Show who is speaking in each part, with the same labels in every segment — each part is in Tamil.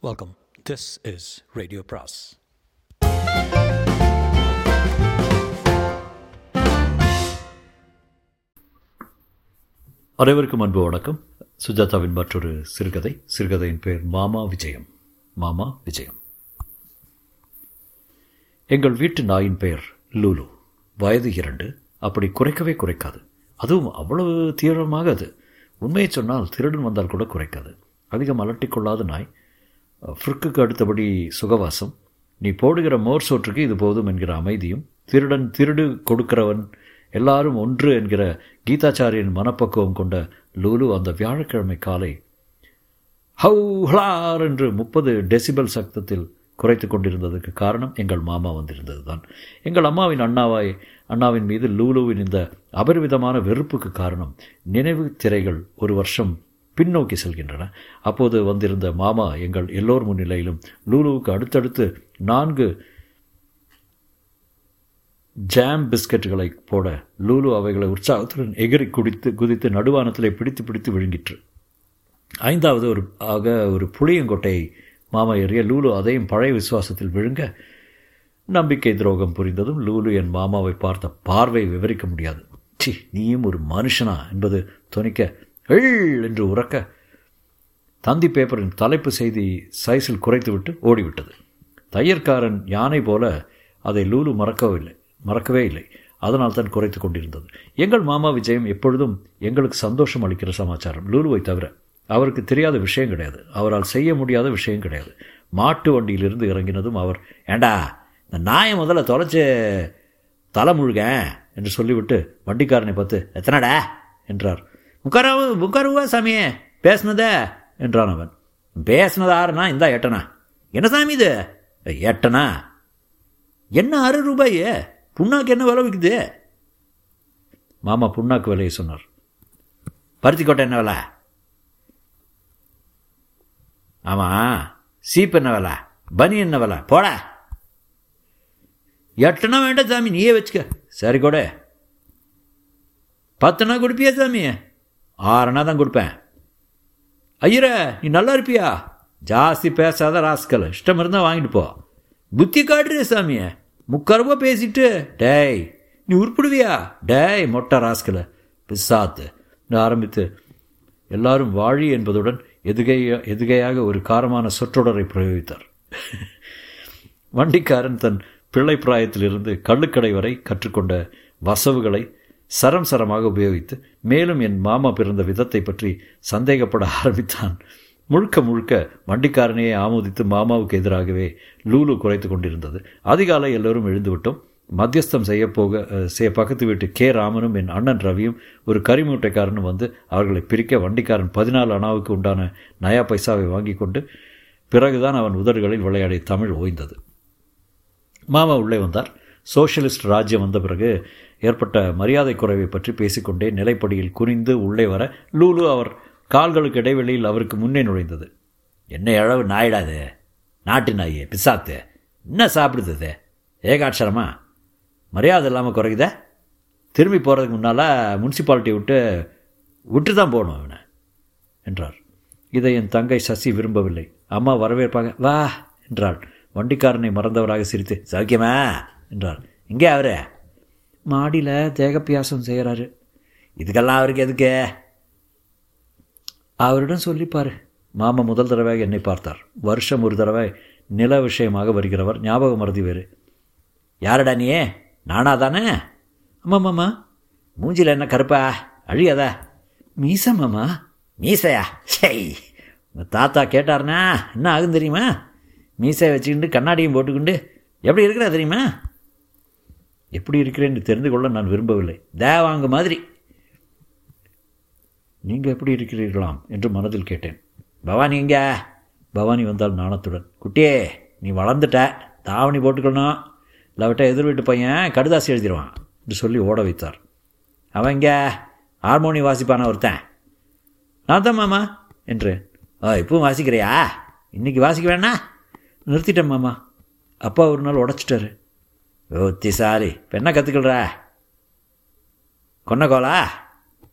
Speaker 1: வெல்கம் திஸ் இஸ் ரேடியோ பிராஸ்
Speaker 2: அனைவருக்கும் அன்பு வணக்கம். சுஜாதாவின் மற்றொரு சிறுகதை. சிறுகதையின் பெயர் மாமா விஜயம். மாமா விஜயம். எங்கள் வீட்டு நாயின் பெயர் லூலு. வயது இரண்டு. அப்படி குறைக்கவே குறைக்காது. அதுவும் அவ்வளவு தீவிரமாக அது. உண்மையை சொன்னால் திருடன் வந்தால் கூட குறைக்காது. அதிகம் அலட்டிக்கொள்ளாத நாய். ஃப்ரிக்குக்கு அடுத்தபடி சுகவாசம். நீ போடுகிற மோர் சோற்றுக்கு இது போதும் என்கிற அமைதியும் திருடன் திருடு கொடுக்கிறவன் எல்லாரும் ஒன்று என்கிற கீதாச்சாரியின் மனப்பக்குவம் கொண்ட லூலு அந்த வியாழக்கிழமை காலை ஹவு ஹலார் என்று முப்பது டெசிபல் சக்தத்தில் குறைத்து கொண்டிருந்ததுக்கு காரணம் எங்கள் மாமா வந்திருந்தது தான் எங்கள் அம்மாவின் அண்ணாவாய் அண்ணாவின் மீது லூலுவின் இந்த அபரிவிதமான வெறுப்புக்கு காரணம் நினைவு திரைகள் ஒரு வருஷம் பின்னோக்கி செல்கின்றன. அப்போது வந்திருந்த மாமா எங்கள் எல்லோர் முன்னிலையிலும் லூலுவுக்கு அடுத்தடுத்து நான்கு ஜாம் பிஸ்கட்டுகளை போட லூலு அவைகளை உற்சாகத்துடன் எகிரி குடித்து குதித்து நடுவானத்திலே பிடித்து பிடித்து விழுங்கிற்று. ஐந்தாவது ஒரு ஆக ஒரு புளியங்கொட்டையை மாமா எறிய லூலு அதையும் பழைய விசுவாசத்தில் விழுங்க நம்பிக்கை துரோகம் புரிந்ததும் லூலு என் மாமாவை பார்த்த பார்வை விவரிக்க முடியாது. சி நீயும் ஒரு மனுஷனா என்பது துணிக்க எள் என்று உறக்க தந்தி பேப்பரின் தலைப்பு செய்தி சைஸில் குறைத்துவிட்டு ஓடிவிட்டது. தையற்காரன் யானை போல அதை லூலு மறக்கவில்லை மறக்கவே இல்லை. அதனால் தான் குறைத்து கொண்டிருந்தது. எங்கள் மாமா விஜயம் எப்பொழுதும் எங்களுக்கு சந்தோஷம் அளிக்கிற சமாச்சாரம். லூலுவை தவிர அவருக்கு தெரியாத விஷயம் கிடையாது. அவரால் செய்ய முடியாத விஷயம் கிடையாது. மாட்டு வண்டியிலிருந்து இறங்கினதும் அவர் ஏண்டா இந்த நாயை முதல்ல தொலைச்சு தலை முழுக என்று சொல்லிவிட்டு வண்டிக்காரனை பார்த்து எத்தனடா? என்றார். உட்காராவு உட்காருவா சாமியே பேசுனதே என்றான் அவன். பேசுனது ஆறுனா இந்தா எட்டனா. என்ன சாமி இது? எட்டனா? என்ன ஆறு ரூபாய்? புண்ணாக்கு என்ன விலை விற்குது மாமா புண்ணாக்கு விலையை சொன்னார். பருத்திக்கோட்டை என்ன விலை? ஆமாம் சீப் என்ன விலை? பனி என்ன விலை? போட. எட்டுனா வேண்டாம் சாமி நீயே வச்சுக்க. சரி கூட. பத்துனா கொடுப்பியா சாமி? ஆறுனா தான் கொடுப்பேன். ஐயர நீ நல்லா இருப்பியா? ஜாஸ்தி பேசாத ராஸ்கல் இஷ்டம் இருந்தால் வாங்கிட்டு போ. புத்தி காட்டுறிய சாமிய. முக்கரவா பேசிட்டு டேய் நீ உருப்பிடுவியா? டேய் மொட்டை ராஸ்கல பிசாத்து. ஆரம்பித்து எல்லாரும் வாழி என்பதுடன் எதுகை எதுகையாக ஒரு காரமான சொற்றொடரை பிரயோகித்தார். வண்டிக்காரன் தன் பிள்ளை பிராயத்திலிருந்து கள்ளுக்கடை வரை கற்றுக்கொண்ட வசவுகளை சரம் சரமாக உபயோகித்து மேலும் என் மாமா பிறந்த விதத்தை பற்றி சந்தேகப்பட ஆரம்பித்தான். முழுக்க முழுக்க வண்டிக்காரனையே ஆமோதித்து மாமாவுக்கு எதிராகவே லூலு குறைத்து கொண்டிருந்தது. அதிகாலை எல்லோரும் எழுந்துவிட்டோம். மத்தியஸ்தம் செய்ய போக செய்ய பக்கத்து வீட்டு கே. ராமனும் என் அண்ணன் ரவியும் ஒரு கரிமூட்டைக்காரனும் வந்து அவர்களை பிரிக்க வண்டிக்காரன் பதினாலு அணாவுக்கு உண்டான நயா பைசாவை வாங்கி கொண்டு பிறகுதான் அவன் உதடுகளில் விளையாடிய தமிழ் ஓய்ந்தது. மாமா உள்ளே வந்தார். சோஷலிஸ்ட் ராஜ்யம் வந்த பிறகு ஏற்பட்ட மரியாதை குறைவை பற்றி பேசிக்கொண்டே நிலைப்படியில் குனிந்து உள்ளே வர லூலு அவர் கால்களுக்கு இடைவெளியில் அவருக்கு முன்னே நுழைந்தது. என்ன இழவு நாயிடாது நாட்டு நாயே பிசாத்து. என்ன சாப்பிடுது ஏகாட்சரமா? மரியாதை இல்லாமல் குறையுத? திரும்பி போகிறதுக்கு முன்னால் முனிசிபாலிட்டி விட்டு விட்டு தான் போகணும் அவனை என்றார். இதை என் தங்கை சசி விரும்பவில்லை. அம்மா வரவேற்பாங்க. வா என்றாள். வண்டிக்காரனை மறந்தவராக சிரித்து சௌக்கியமா? என்றார். இங்கே அவரு. மாடியில் தேகப்பியாசம் செய்கிறாரு. இதுக்கெல்லாம் அவருக்கு எதுக்கு? அவரிடம் சொல்லிப்பார். மாமா முதல் தடவை என்னை பார்த்தார். வருஷம் ஒரு தடவை நில விஷயமாக வருகிறவர். ஞாபக மருதி வேறு. யாரடா நீ? நானா தானே? ஆமாம் மாமா மூஞ்சியில் என்ன கருப்பா? அழியாதா. மீசா மாமா மீசையா? சை உங்கள் தாத்தா கேட்டார்னா என்ன ஆகும் தெரியுமா? மீசை வச்சுக்கிட்டு கண்ணாடியும் போட்டுக்கிண்டு எப்படி இருக்கிறா தெரியுமா? எப்படி இருக்கிறேன்னு தெரிந்து கொள்ள நான் விரும்பவில்லை. தேவாங்க மாதிரி. நீங்கள் எப்படி இருக்கிறீர்களாம் என்று மனதில் கேட்டேன். பவானி எங்க? பவானி வந்தால் நாணத்துடன். குட்டியே நீ வளர்ந்துட்ட. தாவணி போட்டுக்கணும் இல்லாவிட்ட எதிர் வீட்டு பையன் கடுதாசி எழுதிடுவான் என்று சொல்லி ஓட வைத்தார். அவன் இங்கே ஹார்மோனி வாசிப்பான ஒருத்தன். நான் தான் மாமா என்றேன் ஆ இப்பவும் வாசிக்கிறியா? இன்றைக்கி வாசிக்க வேணா. நிறுத்திட்டேன் மாமா. அப்பா ஒரு நாள் உடச்சிட்டாரு. ஓத்தி சாரி இப்போ என்ன கற்றுக்கல்ற கொன்னக்கோலா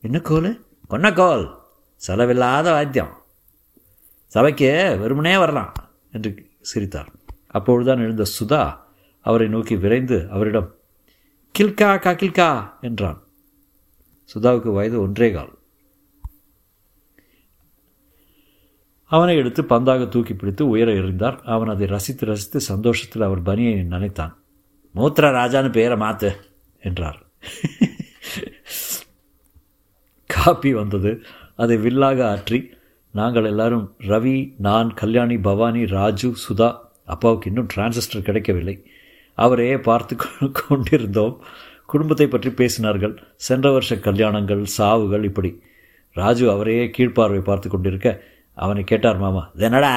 Speaker 2: என்ன கோல்? கொன்னக்கோல் செலவில்லாத வாத்தியம். சபைக்கு வெறுமனே வரலாம் என்று சிரித்தார். அப்பொழுதுதான் எழுந்த சுதா அவரை நோக்கி விரைந்து அவரிடம் கில்கா கா கில்கா என்றான். சுதாவுக்கு வயது ஒன்றே கால். அவனை எடுத்து பந்தாக தூக்கி பிடித்து உயர எறிந்தார். அவன் அதை ரசித்து ரசித்து சந்தோஷத்தில் அவர் பனியை நினைத்தான். மூத்ரா ராஜான்னு பெயரை மாத்து என்றார். காப்பி வந்தது. அதை வில்லாக ஆற்றி நாங்கள் எல்லாரும் ரவி நான் கல்யாணி பவானி ராஜு சுதா அப்பாவுக்கு இன்னும் டிரான்சிஸ்டர் கிடைக்கவில்லை. அவரையே பார்த்து கொண்டிருந்தோம். குடும்பத்தை பற்றி பேசினார்கள். சென்ற வருஷ கல்யாணங்கள் சாவுகள் இப்படி. ராஜு அவரையே கீழ்ப்பார்வை பார்த்து கொண்டிருக்க அவனை கேட்டார் மாமா என்னடா?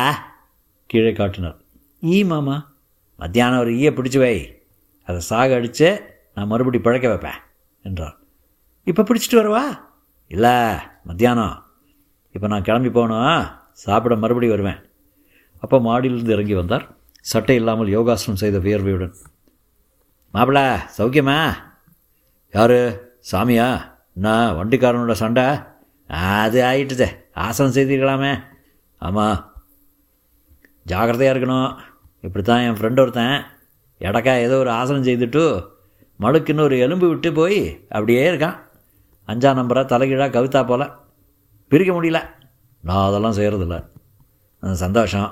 Speaker 2: கீழே காட்டினார். ஈ மாமா. மத்தியானம் ஒரு ஈயை பிடிச்சி வை. அதை சாக அடித்து நான் மறுபடி பழக்க வைப்பேன் என்றான் இப்போ பிடிச்சிட்டு வரவா? இல்லை மத்தியானம். இப்போ நான் கிளம்பி போகணும் சாப்பிட மறுபடி வருவேன். அப்போ மாடியிலிருந்து இறங்கி வந்தார். சட்டை இல்லாமல் யோகாசனம் செய்த வியர்வையுடன். மாப்பிள்ள சௌக்கியமா? யார்? சாமியா? என்ன வண்டிக்காரனோட சண்டை? அது ஆயிட்டுதே. ஆசனம் செய்திருக்கலாமே ஆமாம் ஜாக்கிரதையாக இருக்கணும். இப்படி தான் என் ஃப்ரெண்டு ஒருத்தன். எடக்கா ஏதோ ஒரு ஆசனம் செய்துட்டு மழுக்குன்னு ஒரு எலும்பு விட்டு போய் அப்படியே இருக்கான். அஞ்சா நம்பராக தலைகீழாக கவித்தா போல். பிரிக்க முடியல. நான் அதெல்லாம் செய்கிறதில்ல சந்தோஷம்.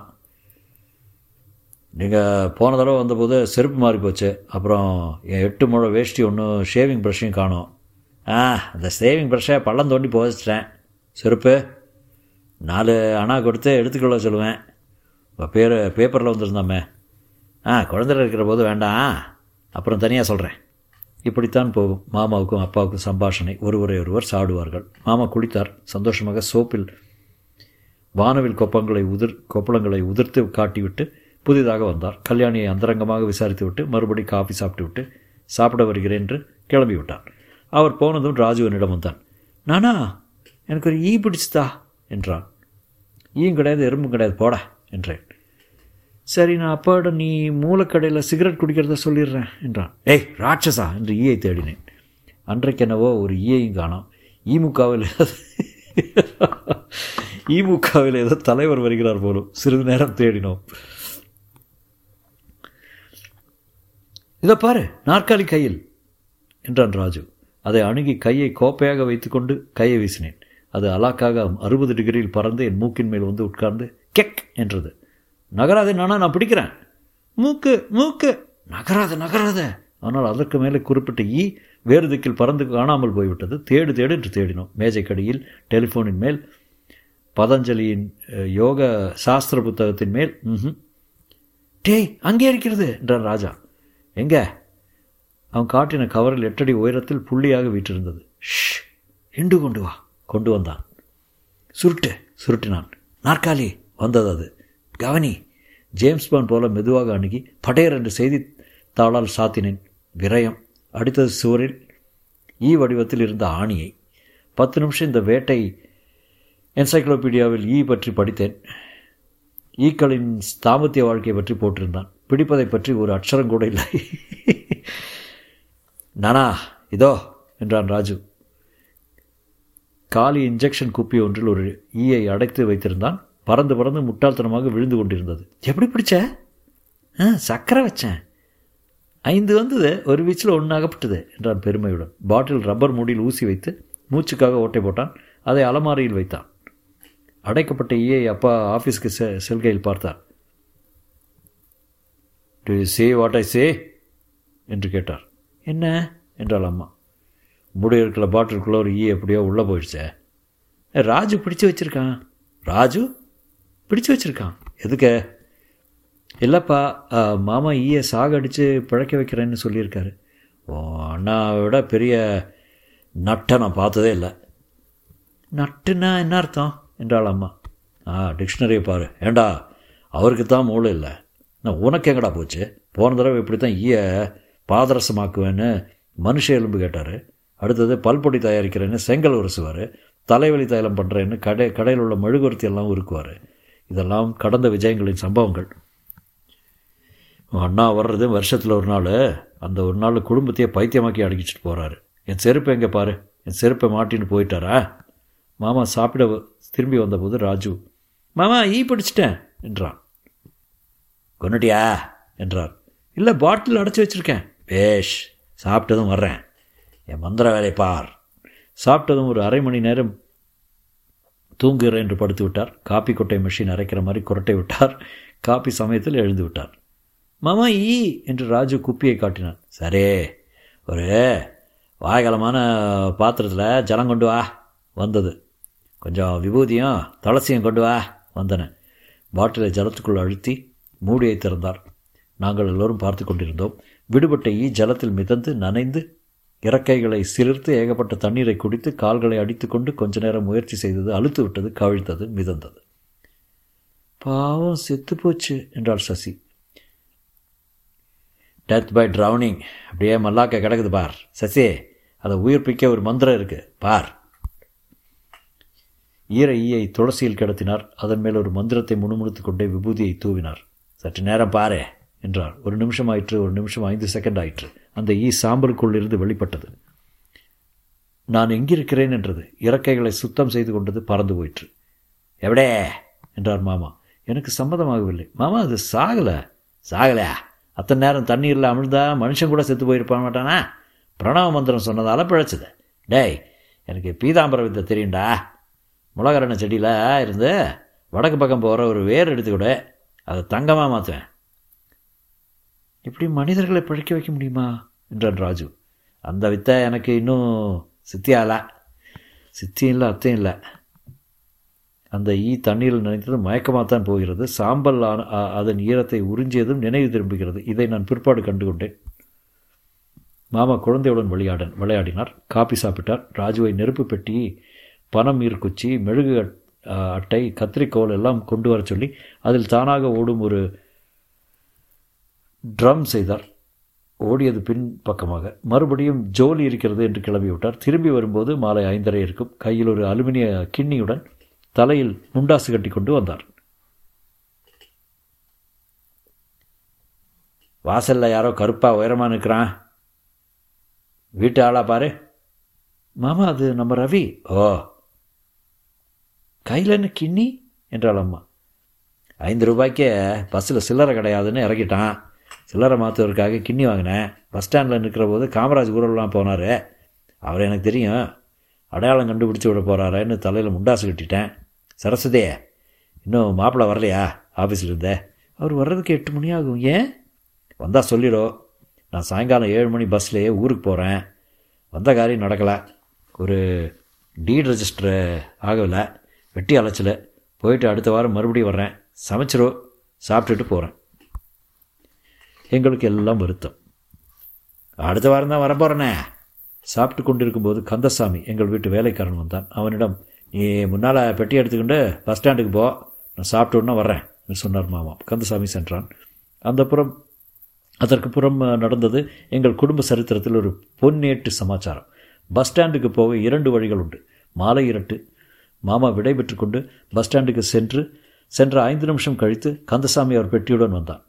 Speaker 2: நீங்கள் போன தடவை வந்தபோது செருப்பு மாறி போச்சு. அப்புறம் என் எட்டு முழை வேஷ்டி ஒன்று ஷேவிங் ப்ரஷ்ஷையும் காணும். ஆ அந்த ஷேவிங் ப்ரஷ்ஷை பள்ளம் தோண்டி போச்சிட்டேன் செருப்பு. நாலு அணா கொடுத்து எடுத்துக்கொள்ள சொல்லுவேன். உங்கள் பேர் பேப்பரில் வந்திருந்தாமே. ஆ குழந்தைல இருக்கிற போது வேண்டாம். அப்புறம் தனியாக சொல்கிறேன் இப்படித்தான் போகும். மாமாவுக்கும் அப்பாவுக்கும் சம்பாஷணை. ஒருவரை ஒருவர் சாடுவார்கள். மாமா குளித்தார். சந்தோஷமாக சோப்பில் வானவில் கொப்பங்களை உதிர் கொப்பளங்களை உதிர்த்து காட்டிவிட்டு புதிதாக வந்தார். கல்யாணியை அந்தரங்கமாக விசாரித்துவிட்டு மறுபடி காஃபி சாப்பிட்டு விட்டு சாப்பிட வருகிறேன் என்று கிளம்பி விட்டார் அவர் போனதும் ராஜுவனிடம் வந்தான். நானா எனக்கு ஒரு ஈ பிடிச்சுதா? என்றான். ஈயும் கிடையாது எறும்பும் கிடையாது போட என்றேன். சரி நான் அப்பாவோட நீ மூலக்கடையில் சிகரெட் குடிக்கிறத சொல்லிடுறேன் என்றான். ஏய் ராட்சசா என்று ஈயை தேடினேன். அன்றைக்கென்னவோ ஒரு ஈயையும் காணோம். ஈமுகாவில் ஈமுகாவில் ஏதோ தலைவர் வருகிறார் போலும். சிறிது நேரம் தேடினோம். இதை பாரு நாற்காலி கையில் என்றான் ராஜு. அதை அணுகி கையை கோப்பையாக வைத்துக்கொண்டு கையை வீசினேன். அது அலாக்காக அறுபது டிகிரியில் பறந்து என் மூக்கின் மேல் வந்து உட்கார்ந்து கெக் என்றது. நகராதே நானா நான் பிடிக்கிறேன். மூக்கு மூக்கு. நகராத நகராத. ஆனால் அதற்கு மேலே குறிப்பிட்ட ஈ வேறு திக்கில் பறந்து காணாமல் போய்விட்டது. தேடு தேடு என்று தேடினோம். மேஜைக்கடியில் டெலிஃபோனின் மேல் பதஞ்சலியின் யோக சாஸ்திர புத்தகத்தின் மேல் டேய் அங்கே இருக்கிறது என்றான் ராஜா. எங்க? அவன் காட்டின கவரில் எட்டடி உயரத்தில் புள்ளியாக வீற்றிருந்தது. ஷ் இண்டு கொண்டு வா. கொண்டு வந்தான். சுருட்டு சுருட்டினான். நாற்காலி வந்தது அது. கவனி ஜேம்ஸ் பான் போல மெதுவாக அணுகி படையர் என்று செய்தி தாளால் சாத்தினேன். விரயம். அடித்தது சுவரில் ஈ வடிவத்தில் இருந்த ஆணியை. பத்து நிமிஷம் இந்த வேட்டை என்சைக்ளோபீடியாவில் ஈ பற்றி படித்தேன். ஈக்களின் தாமத்திய வாழ்க்கையை பற்றி போட்டிருந்தான். பிடிப்பதை பற்றி ஒரு அக்ஷரம் கூட இல்லை. நானா இதோ என்றான் ராஜு. காலி இன்ஜெக்ஷன் குப்பி ஒன்றில் ஒரு ஈயை அடைத்து வைத்திருந்தான். பறந்து பறந்து முட்டாள்தனமாக விழுந்து கொண்டிருந்தது. எப்படி பிடிச்ச? ஆ சக்கரை வச்சேன். ஐந்து வந்தது ஒரு வீச்சில் ஒன்றாகப்பட்டது என்றான் பெருமையுடன். பாட்டில் ரப்பர் மூடியில் ஊசி வைத்து மூச்சுக்காக ஓட்டை போட்டான். அதை அலமாரியில் வைத்தான். அடைக்கப்பட்ட ஈயை அப்பா ஆஃபீஸ்க்கு செ செல்கையில் பார்த்தார். டு சே வாட் ஐ சே என்று கேட்டார். என்ன? என்றாள் அம்மா. முடி இருக்கிற பாட்டிலுக்குள்ளே ஒரு ஈ எப்படியோ உள்ளே போயிடுச்சே. ராஜு பிடிச்சி வச்சுருக்கான். ராஜு? பிடிச்சி வச்சுருக்கான். எதுக்கு? இல்லைப்பா மாமா ஈயை சாகடித்து பிழைக்க வைக்கிறேன்னு சொல்லியிருக்காரு. ஓ அண்ணாவை விட பெரிய நட்டை நான் பார்த்ததே இல்லை. நட்டுன்னா என்ன அர்த்தம்? என்றாள் அம்மா. ஆ டிக்ஷனரியை பாரு. ஏண்டா அவருக்கு தான் மூளை இல்லை. நான் உனக்கு எங்கடா போச்சு? போன தடவை இப்படி தான் ஈய பாதரசமாக்குவேன்னு மனுஷ எலும்பு கேட்டார். அடுத்தது பல்பொடி தயாரிக்கிறேன்னு செங்கல் உரசுவார். தலைவலி தைலம் பண்ணுறேன்னு கடை கடையில் உள்ள மெழுகுவர்த்தி எல்லாம் உருக்குவார். இதெல்லாம் கடந்த விஜயங்களின் சம்பவங்கள். அண்ணா வர்றது வருஷத்தில் ஒரு நாள் அந்த ஒரு நாள் குடும்பத்தையே பைத்தியமாக்கி அடிக்கிச்சிட்டு போகிறாரு என் செருப்பை எங்கே பாரு? என் செருப்பை மாட்டின்னு போயிட்டாரா? மாமா சாப்பிட திரும்பி வந்தபோது ராஜு மாமா ஈ பிடிச்சிட்டேன் என்றான். கொண்டுட்டியா என்றார். இல்லை பாட்டில் அடைச்சி வச்சுருக்கேன். பேஷ் சாப்பிட்டதும் வர்றேன். என் மந்திர வேலை பார். சாப்பிட்டதும் ஒரு அரை மணி நேரம் தூங்குகிற என்று படுத்து விட்டார் காப்பி கொட்டை மிஷின் அரைக்கிற மாதிரி குரட்டை விட்டார். காப்பி சமயத்தில் எழுந்து விட்டார். மாமா ஈ! என்று ராஜு குப்பியை காட்டினான். சரே ஒரு வாயகலமான பாத்திரத்தில் ஜலம் கொண்டு வா வந்தது. கொஞ்சம் விபூதியும் துளசியும் கொண்டு வா வந்தன. பாட்டிலை ஜலத்துக்குள் அழுத்தி மூடியை திறந்தார். நாங்கள் எல்லோரும் பார்த்து கொண்டிருந்தோம். விடுபட்ட ஈ ஜலத்தில் மிதந்து நனைந்து இறக்கைகளை சிலிர்த்து ஏகப்பட்ட தண்ணீரை குடித்து கால்களை அடித்துக்கொண்டு கொஞ்ச நேரம் முயற்சி செய்தது அழுத்து விட்டது கவிழ்த்தது மிதந்தது. பாவம் செத்துப்போச்சு என்றாள் சசி. டெத் பை ட்ரௌனிங் அப்படியே மல்லாக்க கிடக்குது பார். சசி அதை உயிர்ப்பிக்க ஒரு மந்திரம் இருக்கு. பார். ஈர ஈயை துளசியில் கிடத்தினார். அதன் மேல் ஒரு மந்திரத்தை முணுமுணுத்துக் கொண்டே விபூதியை தூவினார். சற்று நேரம் பாரு என்றார் ஒரு நிமிஷம் ஆயிற்று ஒரு நிமிஷம் ஐந்து செகண்ட் ஆயிற்று. அந்த ஈ சாம்பலுக்குள் இருந்து வெளிப்பட்டது. நான் எங்கிருக்கிறேன் என்றது இறக்கைகளை சுத்தம் செய்து கொண்டது பறந்து போயிற்று. எவடே? என்றார் மாமா. எனக்கு சம்மதமாகவில்லை. மாமா அது சாகலை. சாகலையா அத்தனை நேரம் தண்ணீரில் அமிழ்ந்தா மனுஷன் கூட செத்து போயிருப்பான் மாட்டானா? பிரணவ மந்திரம் சொன்னதால பிழைச்சது. டேய் எனக்கு பீதாம்பர வித்தை தெரியும்டா. முளகரண செடியில் இருந்து வடக்கு பக்கம் போகிற ஒரு வேர் எடுத்துக்கூட அதை தங்கமாக மாற்றுவேன் இப்படி மனிதர்களை பழிக்க வைக்க முடியுமா? என்றான் ராஜு. அந்த வித்தை எனக்கு இன்னும் சித்தியால. சித்தியும் இல்லை அத்தையும் இல்லை அந்த ஈ தண்ணீரில் நினைத்தது மயக்கமாகத்தான் போகிறது. சாம்பல் அதன் ஈரத்தை உறிஞ்சியதும் நினைவு திரும்புகிறது. இதை நான் பிற்பாடு கண்டுகொண்டேன். மாமா குழந்தையுடன் விளையாடன் விளையாடினார். காப்பி சாப்பிட்டார். ராஜுவை நெருப்பு பெட்டி பணம் ஈர்க்குச்சி மெழுகு அட்டை கத்திரிக்கோல் எல்லாம் கொண்டு வர சொல்லி அதில் தானாக ஓடும் ஒரு ட்ரம் செய்தார். ஓடியது பின் பக்கமாக. மறுபடியும் ஜோலி இருக்கிறது என்று கிளம்பி விட்டார் திரும்பி வரும்போது மாலை ஐந்தரை இருக்கும். கையில் ஒரு அலுமினிய கிண்ணியுடன் தலையில் முண்டாசு கட்டி கொண்டு வந்தார். வாசல்ல யாரோ கருப்பா உயரமா நிற்கிறான் வீட்டு ஆளா பாரு. மாமா அது நம்ம ரவி. ஓ. கையில் என்ன கிண்ணி? என்றாள் அம்மா. ஐந்து ரூபாய்க்கு பஸ்ஸில் சில்லறை கிடையாதுன்னு இறக்கிட்டான். சில்லறை மாற்றுவதற்காக கிண்ணி வாங்கினேன். பஸ் ஸ்டாண்டில் நிற்கிற போது காமராஜ் ஊரெல்லாம் போனார். அவர் எனக்கு தெரியும். அடையாளம் கண்டுபிடிச்சி விட போகிறாருன்னு தலையில் முண்டாசு கட்டிட்டேன். சரஸ்வதியே இன்னும் மாப்பிள்ளை வரலையா? ஆஃபீஸில் இருந்த. அவர் வர்றதுக்கு எட்டு மணி ஆகும். ஏன்? வந்தால் சொல்லிடும் நான் சாயங்காலம் ஏழு மணி பஸ்லேயே ஊருக்கு போகிறேன் வந்த காரியம் நடக்கலை. ஒரு டீட் ரெஜிஸ்டர் ஆகலை. வெட்டி அலைச்சல். போயிட்டு அடுத்த வாரம் மறுபடியும் வர்றேன். சமைச்சிரும் சாப்பிட்டுட்டு போகிறேன் எங்களுக்கு எல்லாம் வருத்தம். அடுத்த வாரம் தான் வரப்போகிறேனே சாப்பிட்டு கொண்டிருக்கும்போது கந்தசாமி எங்கள் வீட்டு வேலைக்காரன் வந்தான். அவனிடம் நீ முன்னால் பெட்டி எடுத்துக்கிட்டு பஸ் ஸ்டாண்டுக்கு போ. நான் சாப்பிட்டு உடனே வர்றேன். சொன்னார் மாமா. கந்தசாமி சென்றான். அந்த புறம் அதற்கு புறம் நடந்தது எங்கள் குடும்ப சரித்திரத்தில் ஒரு பொன்னேட்டு சமாச்சாரம். பஸ் ஸ்டாண்டுக்கு போக இரண்டு வழிகள் உண்டு. மாலை இரட்டு. மாமா விடை கொண்டு பஸ் ஸ்டாண்டுக்கு சென்று சென்ற ஐந்து நிமிஷம் கழித்து கந்தசாமி அவர் பெட்டியுடன் வந்தான்.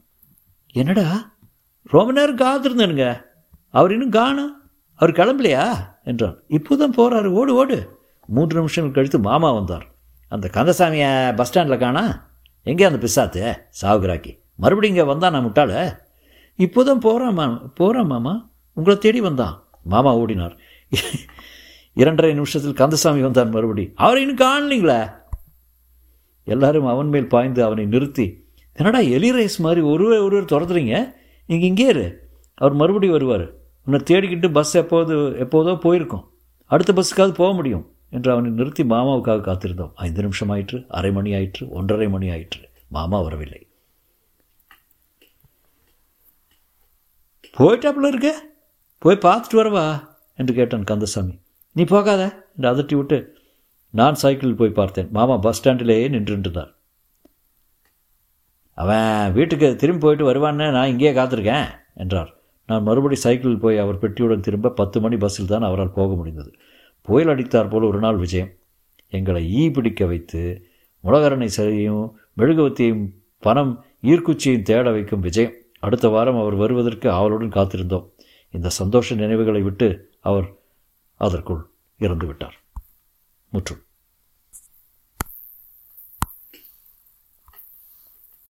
Speaker 2: என்னடா? ரொம்ப நேரம் காத்திருந்தேனுங்க. அவர் இன்னும் காணும் அவர் கிளம்பலையா? என்றான். இப்போதான் போகிறாரு ஓடு ஓடு. மூன்று நிமிஷங்கள் கழித்து மாமா வந்தார். அந்த கந்தசாமியை பஸ் ஸ்டாண்டில் காணா? எங்கே அந்த பிசாத்து? சாவுகிராக்கி மறுபடியும் இங்கே வந்தான் நான் முட்டாள? இப்போதான் போகிறான் மா போகிறான் மாமா. உங்களை தேடி வந்தான். மாமா ஓடினார். இரண்டரை நிமிஷத்தில் கந்தசாமி வந்தார் மறுபடி. அவரை இன்னும் காணலீங்களே? எல்லாரும் அவன் மேல் பாய்ந்து அவனை நிறுத்தி என்னடா எலி ரைஸ் மாதிரி ஒருவர் ஒருவர் துரத்துறீங்க? நீங்கள் இங்கே இரு. அவர் மறுபடியும் வருவார். உன்னை தேடிக்கிட்டு பஸ் எப்போது எப்போதோ போயிருக்கோம். அடுத்த பஸ்ஸுக்காவது போக முடியும் என்று அவனை நிறுத்தி மாமாவுக்காக காத்திருந்தோம். ஐந்து நிமிஷம் ஆயிற்று அரை மணி ஆயிற்று ஒன்றரை மணி ஆயிற்று. மாமா வரவில்லை. போயிட்டாப்புல இருக்க? போய் பார்த்துட்டு வரவா? என்று கேட்டான் கந்தசாமி. நீ போகாத என்று அதட்டி விட்டு நான் சைக்கிளில் போய் பார்த்தேன். மாமா பஸ் ஸ்டாண்டிலேயே நின்றுருந்தார் அவன் வீட்டுக்கு திரும்பி போயிட்டு வருவான்னு நான் இங்கேயே காத்திருக்கேன் என்றார். நான் மறுபடி சைக்கிளில் போய் அவர் பெட்டியுடன் திரும்ப பத்து மணி பஸ்ஸில் தான் அவரால் போக முடிந்தது. புயல் அடித்தார் போல் ஒரு நாள் விஜயம். எங்களை ஈ பிடிக்க வைத்து முளகரணை சரியும் மெழுகுவத்தையும் பணம் ஈர்க்குச்சியையும் தேட வைக்கும் விஜயம். அடுத்த வாரம் அவர் வருவதற்கு அவளுடன் காத்திருந்தோம். இந்த சந்தோஷ நினைவுகளை விட்டு அவர் அதற்குள் இறந்து விட்டார் முற்றும்.